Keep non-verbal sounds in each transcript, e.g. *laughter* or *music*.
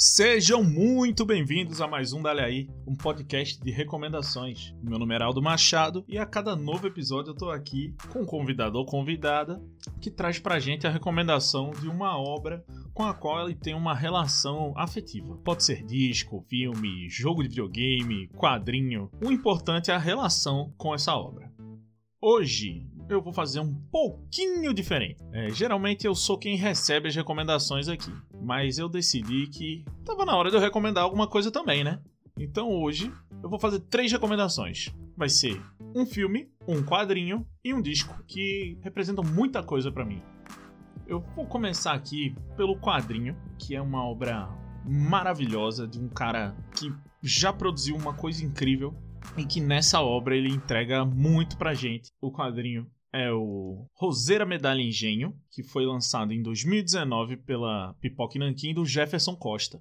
Sejam muito bem-vindos a mais um Dale Aí, um podcast de recomendações. Meu nome é Aldo Machado e a cada novo episódio eu tô aqui com um convidado ou convidada que traz pra gente a recomendação de uma obra com a qual ele tem uma relação afetiva. Pode ser disco, filme, jogo de videogame, quadrinho. O importante é a relação com essa obra. Hoje eu vou fazer um pouquinho diferente. É, geralmente eu sou quem recebe as recomendações aqui, mas eu decidi que tava na hora de eu recomendar alguma coisa também, né? Então hoje eu vou fazer três recomendações. Vai ser um filme, um quadrinho e um disco que representam muita coisa para mim. Eu vou começar aqui pelo quadrinho, que é uma obra maravilhosa de um cara que já produziu uma coisa incrível e que nessa obra ele entrega muito pra gente. O quadrinho é o Roseira Medalha Engenho, que foi lançado em 2019 pela Pipoca Nanquim do Jefferson Costa.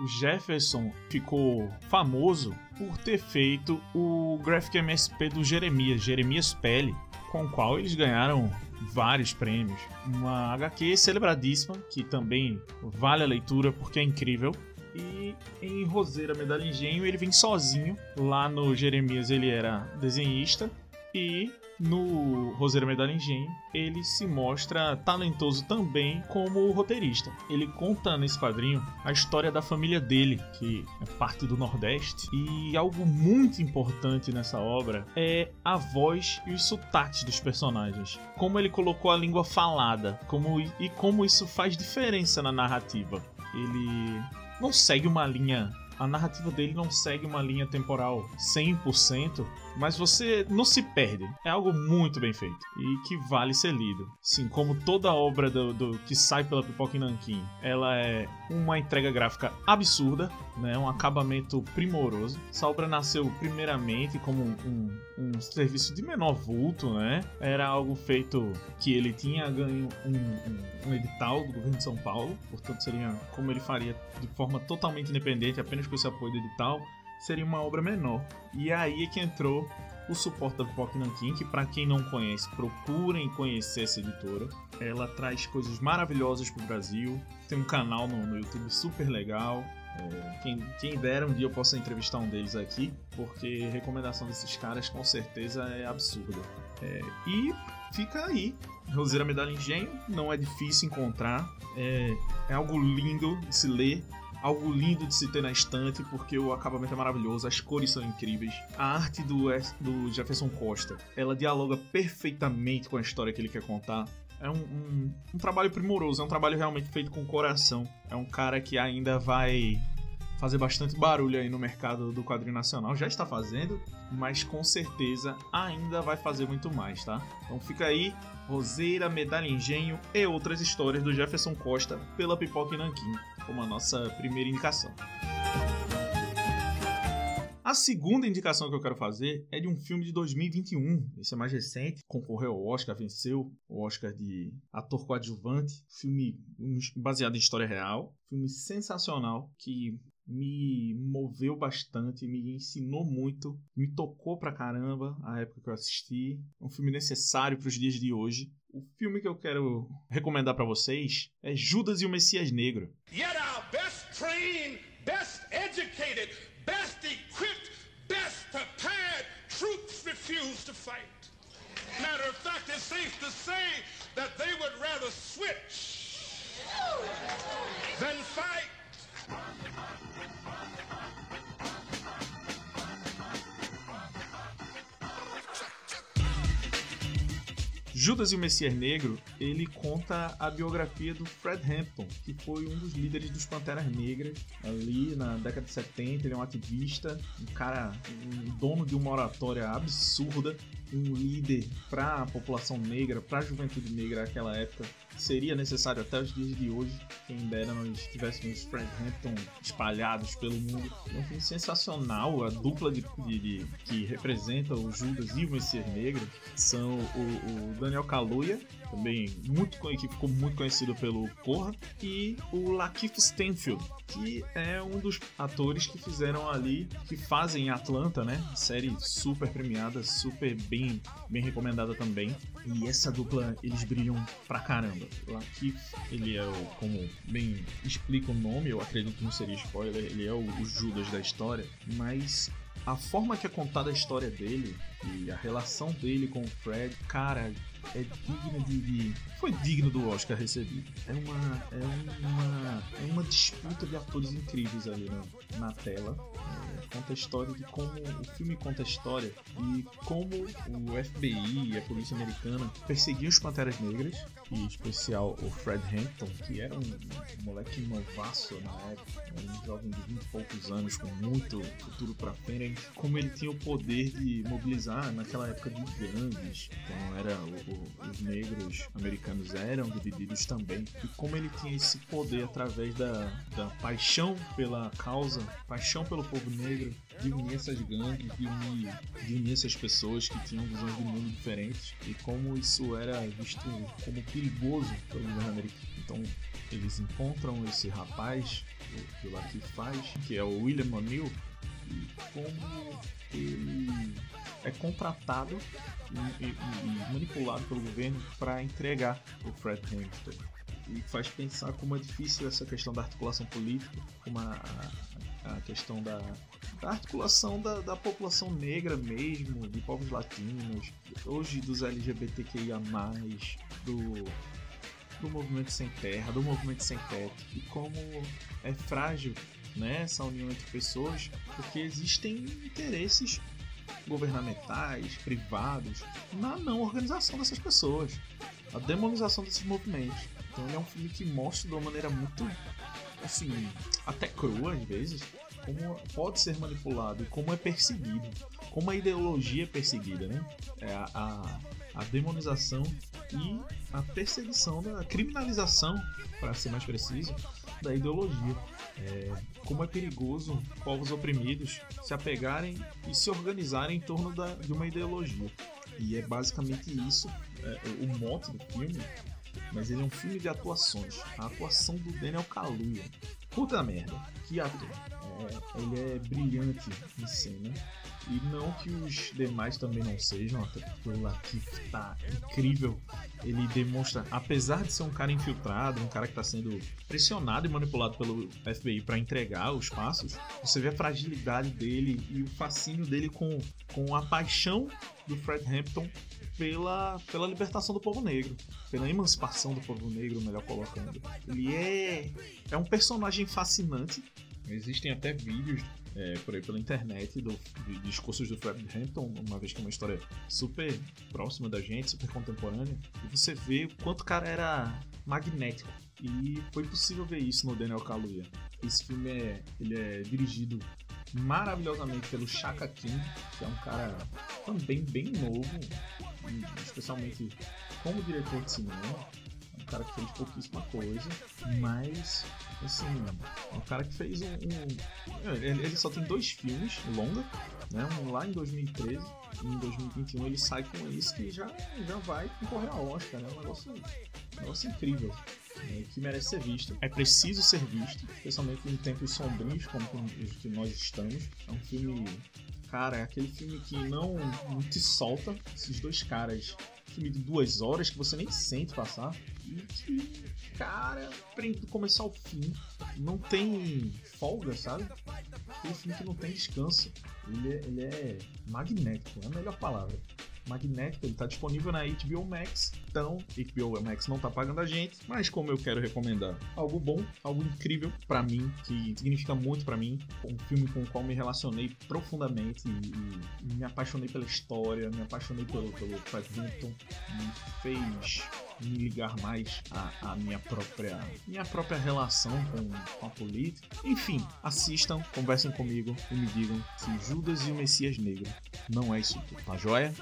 O Jefferson ficou famoso por ter feito o Graphic MSP do Jeremias, Jeremias Pele, com o qual eles ganharam vários prêmios. Uma HQ celebradíssima, que também vale a leitura porque é incrível. E em Roseira Medalha Engenho ele vem sozinho. Lá no Jeremias ele era desenhista. E no Roseira Medalha Engenho ele se mostra talentoso também como roteirista. Ele conta nesse quadrinho a história da família dele, que é parte do Nordeste. E algo muito importante nessa obra é a voz e os sotaques dos personagens. Como ele colocou a língua falada como, e como isso faz diferença na narrativa. Ele não segue uma linha. A narrativa dele não segue uma linha temporal 100%, mas você não se perde. É algo muito bem feito e que vale ser lido. Sim, como toda obra do, do que sai pela Pipoca e Nankin, ela é uma entrega gráfica absurda, né? um acabamento primoroso. Essa obra nasceu primeiramente como um, um, um serviço de menor vulto, né? Era algo feito que ele tinha ganho um, um edital do governo de São Paulo, portanto seria como ele faria de forma totalmente independente, apenas com esse apoio do edital seria uma obra menor. E aí é que entrou o suporte da Pipoca Nankin, que para quem não conhece, procurem conhecer essa editora. Ela traz coisas maravilhosas pro Brasil. Tem um canal no, no YouTube super legal. É, quem, quem dera um dia eu possa entrevistar um deles aqui, porque recomendação desses caras com certeza é absurda. É, e fica aí. Roseira Medalha Engenho não é difícil encontrar, é, é algo lindo de se ler algo lindo de se ter na estante, porque o acabamento é maravilhoso, as cores são incríveis. A arte do, do Jefferson Costa, ela dialoga perfeitamente com a história que ele quer contar. É um, um, um trabalho primoroso, é um trabalho realmente feito com coração. É um cara que ainda vai fazer bastante barulho aí no mercado do quadrinho nacional. Já está fazendo, mas com certeza ainda vai fazer muito mais, tá? Então fica aí, Roseira, Medalha Engenho e outras histórias do Jefferson Costa pela Pipoca e Nanquim como a nossa primeira indicação. A segunda indicação que eu quero fazer é de um filme de 2021. Esse é mais recente, concorreu ao Oscar, venceu o Oscar de ator coadjuvante. Filme baseado em história real. Filme sensacional que me moveu bastante, me ensinou muito, me tocou pra caramba a época que eu assisti. É um filme necessário para os dias de hoje. O filme que eu quero recomendar para vocês é Judas e o Messias Negro. Yet our best trained, best educated, best equipped, best prepared troops refuse to fight. Matter of fact, it's safe to say that they would rather switch than fight. Judas e o Messias Negro, ele conta a biografia do Fred Hampton, que foi um dos líderes dos Panteras Negras ali na década de 70. Ele é um ativista, um cara, um dono de uma oratória absurda, um líder para a população negra, para a juventude negra naquela época seria necessário até os dias de hoje. Quem dera nós tivéssemos Fred Hampton espalhados pelo mundo. É um filme sensacional. A dupla de, de, de que representa o Judas e o Messias Negro são o, o Daniel Kaluuya, também muito que ficou muito conhecido pelo Corra, e o Lakeith Stanfield, que é um dos atores que fizeram ali, que fazem Atlanta, né? Série super premiada, super bem, bem recomendada também. E essa dupla, eles brilham pra caramba. Lakeith, ele é o, como bem explica o nome, eu acredito que não seria spoiler, ele é o, o Judas da história, mas a forma que é contada a história dele e a relação dele com o Fred, cara, é digna de, de, foi digno do Oscar recebido. É uma é uma é uma disputa de atores incríveis ali na, na tela. É, conta a história de como o filme conta a história e como o FBI e a polícia americana perseguiam os Panteras Negras e em especial o Fred Hampton, que era um, um moleque novaço na época, um jovem de 20 e poucos anos com muito futuro para frente, como ele tinha o poder de mobilizar naquela época de gangues, então era o, os negros americanos eram divididos também, e como ele tinha esse poder através da, da paixão pela causa, paixão pelo povo negro, de unir essas gangues, de unir, de unir essas pessoas que tinham visões de mundo diferentes, e como isso era visto como perigoso pelo governo americano. Então eles encontram esse rapaz que o Lucky faz, que é o William O'Neill, e como ele é contratado e, e, e manipulado pelo governo para entregar o Fred Hampton. E faz pensar como é difícil essa questão da articulação política, como a, a, questão da, da articulação da, da, população negra mesmo, de povos latinos, hoje dos LGBTQIA, do, do movimento sem terra, do movimento sem teto, e como é frágil né, essa união entre pessoas, porque existem interesses governamentais, privados, na não organização dessas pessoas, a demonização desses movimentos. Então ele é um filme que mostra de uma maneira muito, assim, até crua às vezes, como pode ser manipulado e como é perseguido, como a ideologia é perseguida, né? É a, a, a demonização e a perseguição, a criminalização, para ser mais preciso, da ideologia. É, como é perigoso povos oprimidos se apegarem e se organizarem em torno da, de uma ideologia. E é basicamente isso é, o mote do filme, mas ele é um filme de atuações. A atuação do Daniel Kaluuya. Puta merda, que ator. É, ele é brilhante em cena. E não que os demais também não sejam, até porque o Latif tá incrível. Ele demonstra, apesar de ser um cara infiltrado, um cara que está sendo pressionado e manipulado pelo FBI para entregar os passos, você vê a fragilidade dele e o fascínio dele com, com a paixão do Fred Hampton pela, pela libertação do povo negro, pela emancipação do povo negro, melhor colocando. Ele é, é um personagem fascinante. Existem até vídeos é, por aí pela internet do, de discursos do Fred Hampton, uma vez que é uma história super próxima da gente, super contemporânea, e você vê o quanto o cara era magnético. E foi possível ver isso no Daniel Kaluuya. Esse filme é, ele é dirigido maravilhosamente pelo Shaka King, que é um cara também bem novo, especialmente como diretor de cinema. É um cara que fez pouquíssima coisa, mas assim, é um cara que fez um. um ele, só tem dois filmes longa, né? Um lá em 2013 e em 2021 ele sai com isso que já, já vai concorrer ao Oscar, né? Um negócio, um negócio incrível. Né? Que merece ser visto. É preciso ser visto, especialmente em tempos sombrios como os que nós estamos. É um filme Cara, é aquele filme que não, não te solta. Esses dois caras. Filme de duas horas que você nem sente passar. E que, cara, do começar ao fim. Não tem folga, sabe? Aquele filme que não tem descanso. Ele é, ele é magnético, é a melhor palavra magnético, ele está disponível na HBO Max. Então, HBO Max não está pagando a gente, mas como eu quero recomendar algo bom, algo incrível para mim, que significa muito para mim, um filme com o qual me relacionei profundamente e, e me apaixonei pela história, me apaixonei pelo, pelo Fred Hampton, me fez me ligar mais à, à, minha própria minha própria relação com, com a política. Enfim, assistam, conversem comigo e me digam se Judas e o Messias Negro não é isso tudo, tá joia?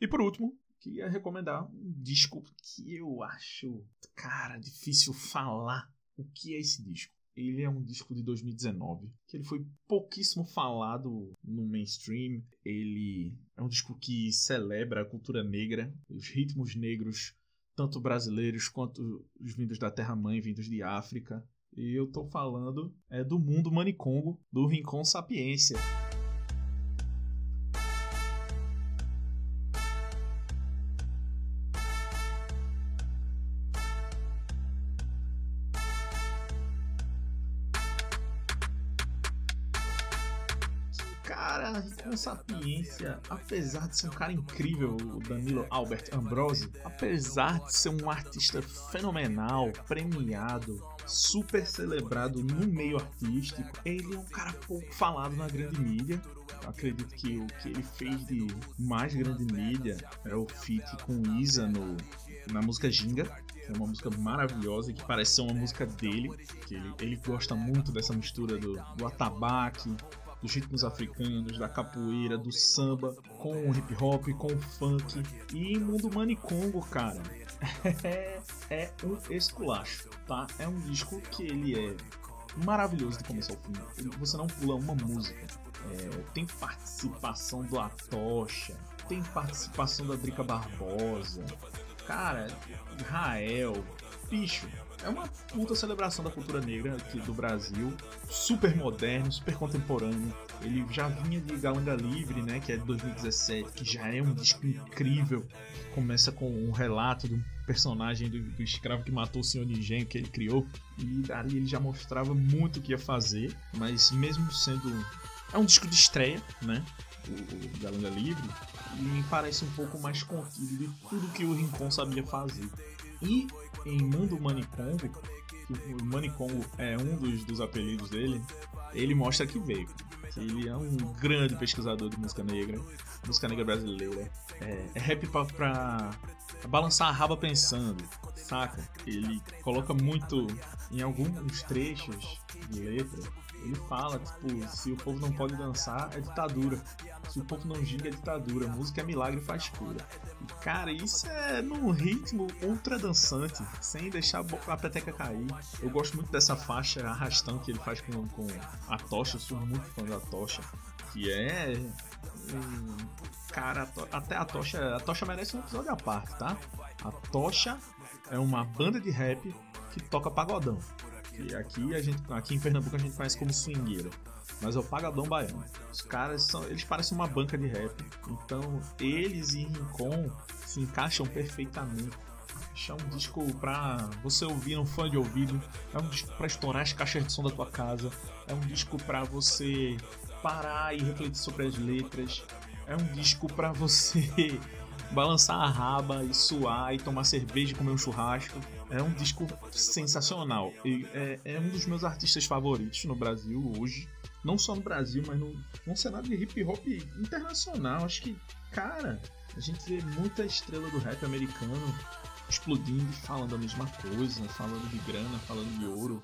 E por último, queria recomendar um disco que eu acho, cara, difícil falar o que é esse disco. Ele é um disco de 2019, que ele foi pouquíssimo falado no mainstream. Ele é um disco que celebra a cultura negra, os ritmos negros, tanto brasileiros quanto os vindos da Terra-mãe, vindos de África. E eu tô falando é do mundo manicongo, do Rincon Sapiência. Sapiência, apesar de ser um cara incrível, o Danilo Albert Ambrose, apesar de ser um artista fenomenal, premiado, super celebrado no meio artístico, ele é um cara pouco falado na grande mídia. Eu acredito que o que ele fez de mais grande mídia é o feat com Isa no, na música Ginga, é uma música maravilhosa que parece ser uma música dele, que ele, ele gosta muito dessa mistura do, do atabaque, dos ritmos africanos, da capoeira, do samba, com o hip hop, com o funk. E Mundo Manicongo, cara, *laughs* é, é um esculacho, tá? É um disco que ele é maravilhoso de começo ao fim. Você não pula uma música. É, tem participação do Atocha, tem participação da Drica Barbosa. Cara, Israel, bicho, é uma puta celebração da cultura negra aqui do Brasil, super moderno, super contemporâneo. Ele já vinha de Galanga Livre, né, que é de 2017, que já é um disco incrível. Começa com um relato de um personagem do, do escravo que matou o senhor de engenho que ele criou. E ali ele já mostrava muito o que ia fazer, mas mesmo sendo. É um disco de estreia, né? O, o Galanga Livre, e me parece um pouco mais contido de tudo que o Rincon sabia fazer. E em Mundo Manicongo, que o Manicongo é um dos, dos apelidos dele, ele mostra que veio. Que ele é um grande pesquisador de música negra, música negra brasileira. É, é rap pra, pra, balançar a raba pensando, saca? Ele coloca muito em alguns trechos de letra ele fala, tipo, se o povo não pode dançar, é ditadura. Se o povo não ginga, é ditadura. Música é milagre faz cura. E, cara, isso é num ritmo ultra dançante, sem deixar a peteca cair. Eu gosto muito dessa faixa arrastão que ele faz com, com a tocha. Eu sou muito fã da tocha. Que é. Cara, até a tocha. A tocha merece um episódio à parte, tá? A tocha é uma banda de rap que toca pagodão aqui a gente, aqui em Pernambuco a gente conhece como swingueira, mas é o pagadão baiano. Os caras são, eles parecem uma banca de rap, então eles e Rincon se encaixam perfeitamente. É um disco pra você ouvir um fã de ouvido, é um disco pra estourar as caixas de som da tua casa, é um disco pra você parar e refletir sobre as letras, é um disco pra você balançar a raba e suar e tomar cerveja e comer um churrasco. É um disco sensacional. E é, é um dos meus artistas favoritos no Brasil hoje. Não só no Brasil, mas no, no cenário de hip hop internacional. Acho que, cara, a gente vê muita estrela do rap americano explodindo e falando a mesma coisa, falando de grana, falando de ouro.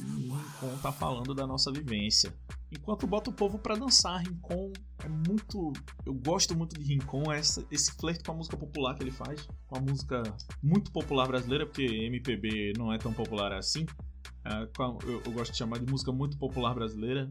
Rincon tá falando da nossa vivência. Enquanto bota o povo para dançar, Rincon é muito. Eu gosto muito de Rincon, essa, esse flerte com a música popular que ele faz, com a música muito popular brasileira, porque MPB não é tão popular assim. É, eu, gosto de chamar de música muito popular brasileira.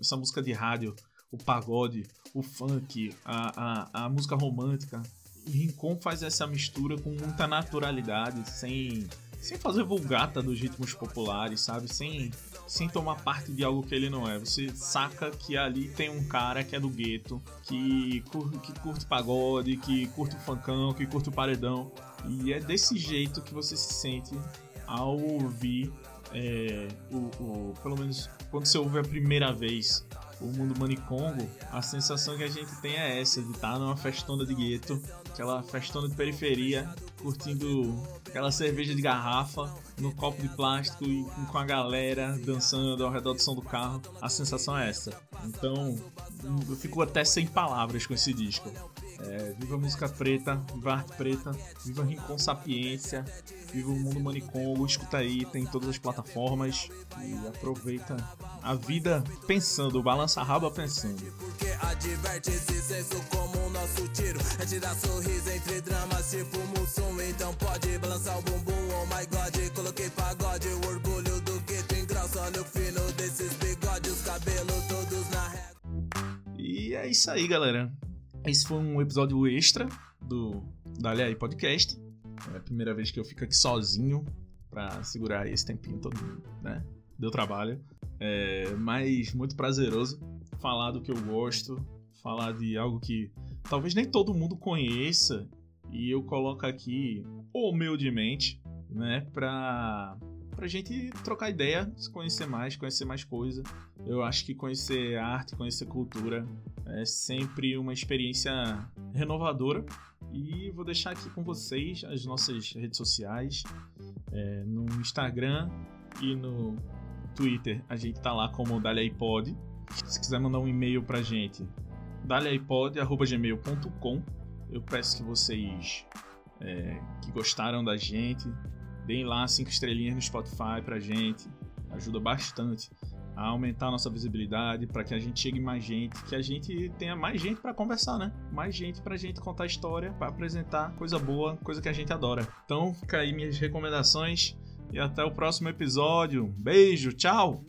Essa música de rádio, o pagode, o funk, a, a, a música romântica. Rincon faz essa mistura com muita naturalidade, sem sem fazer vulgata dos ritmos populares, sabe? Sem, sem tomar parte de algo que ele não é. Você saca que ali tem um cara que é do gueto, que, cur, que curte pagode, que curte o funkão, que curte o paredão. E é desse jeito que você se sente ao ouvir, é, o, o, pelo menos quando você ouve a primeira vez o mundo manicongo, a sensação que a gente tem é essa, de estar numa festona de gueto, aquela festona de periferia, curtindo aquela cerveja de garrafa no copo de plástico e com a galera dançando ao redor do som do carro. A sensação é essa. Então, eu fico até sem palavras com esse disco. É, viva a música preta, viva a arte preta, viva a Rincon Sapiência, viva o Mundo Manicongo, escuta aí, tem todas as plataformas e aproveita a vida pensando, balança a raba pensando. Porque senso nosso tiro, é sorriso entre dramas tipo Mussum, então pode balançar o bumbum, oh my god, coloquei pagode, o orgulho do engrossa, olha o fino desses bigodes, todos na régua. E é isso aí, galera. Esse foi um episódio extra do Dali aí Podcast. É a primeira vez que eu fico aqui sozinho para segurar esse tempinho todo, né? Deu trabalho. É, mas muito prazeroso falar do que eu gosto, falar de algo que talvez nem todo mundo conheça e eu coloco aqui humildemente, né, pra, pra gente trocar ideia, se conhecer mais, conhecer mais coisa. Eu acho que conhecer arte, conhecer cultura é sempre uma experiência renovadora. E vou deixar aqui com vocês as nossas redes sociais. É, no Instagram e no Twitter a gente tá lá como DaliaIPod. Se quiser mandar um e-mail pra gente, daliaipod.gmail.com Eu peço que vocês é, que gostaram da gente, deem lá cinco estrelinhas no Spotify pra gente. Ajuda bastante a aumentar a nossa visibilidade, para que a gente chegue mais gente, que a gente tenha mais gente para conversar, né? Mais gente pra gente contar história, para apresentar coisa boa, coisa que a gente adora. Então, fica aí minhas recomendações e até o próximo episódio. Beijo, tchau!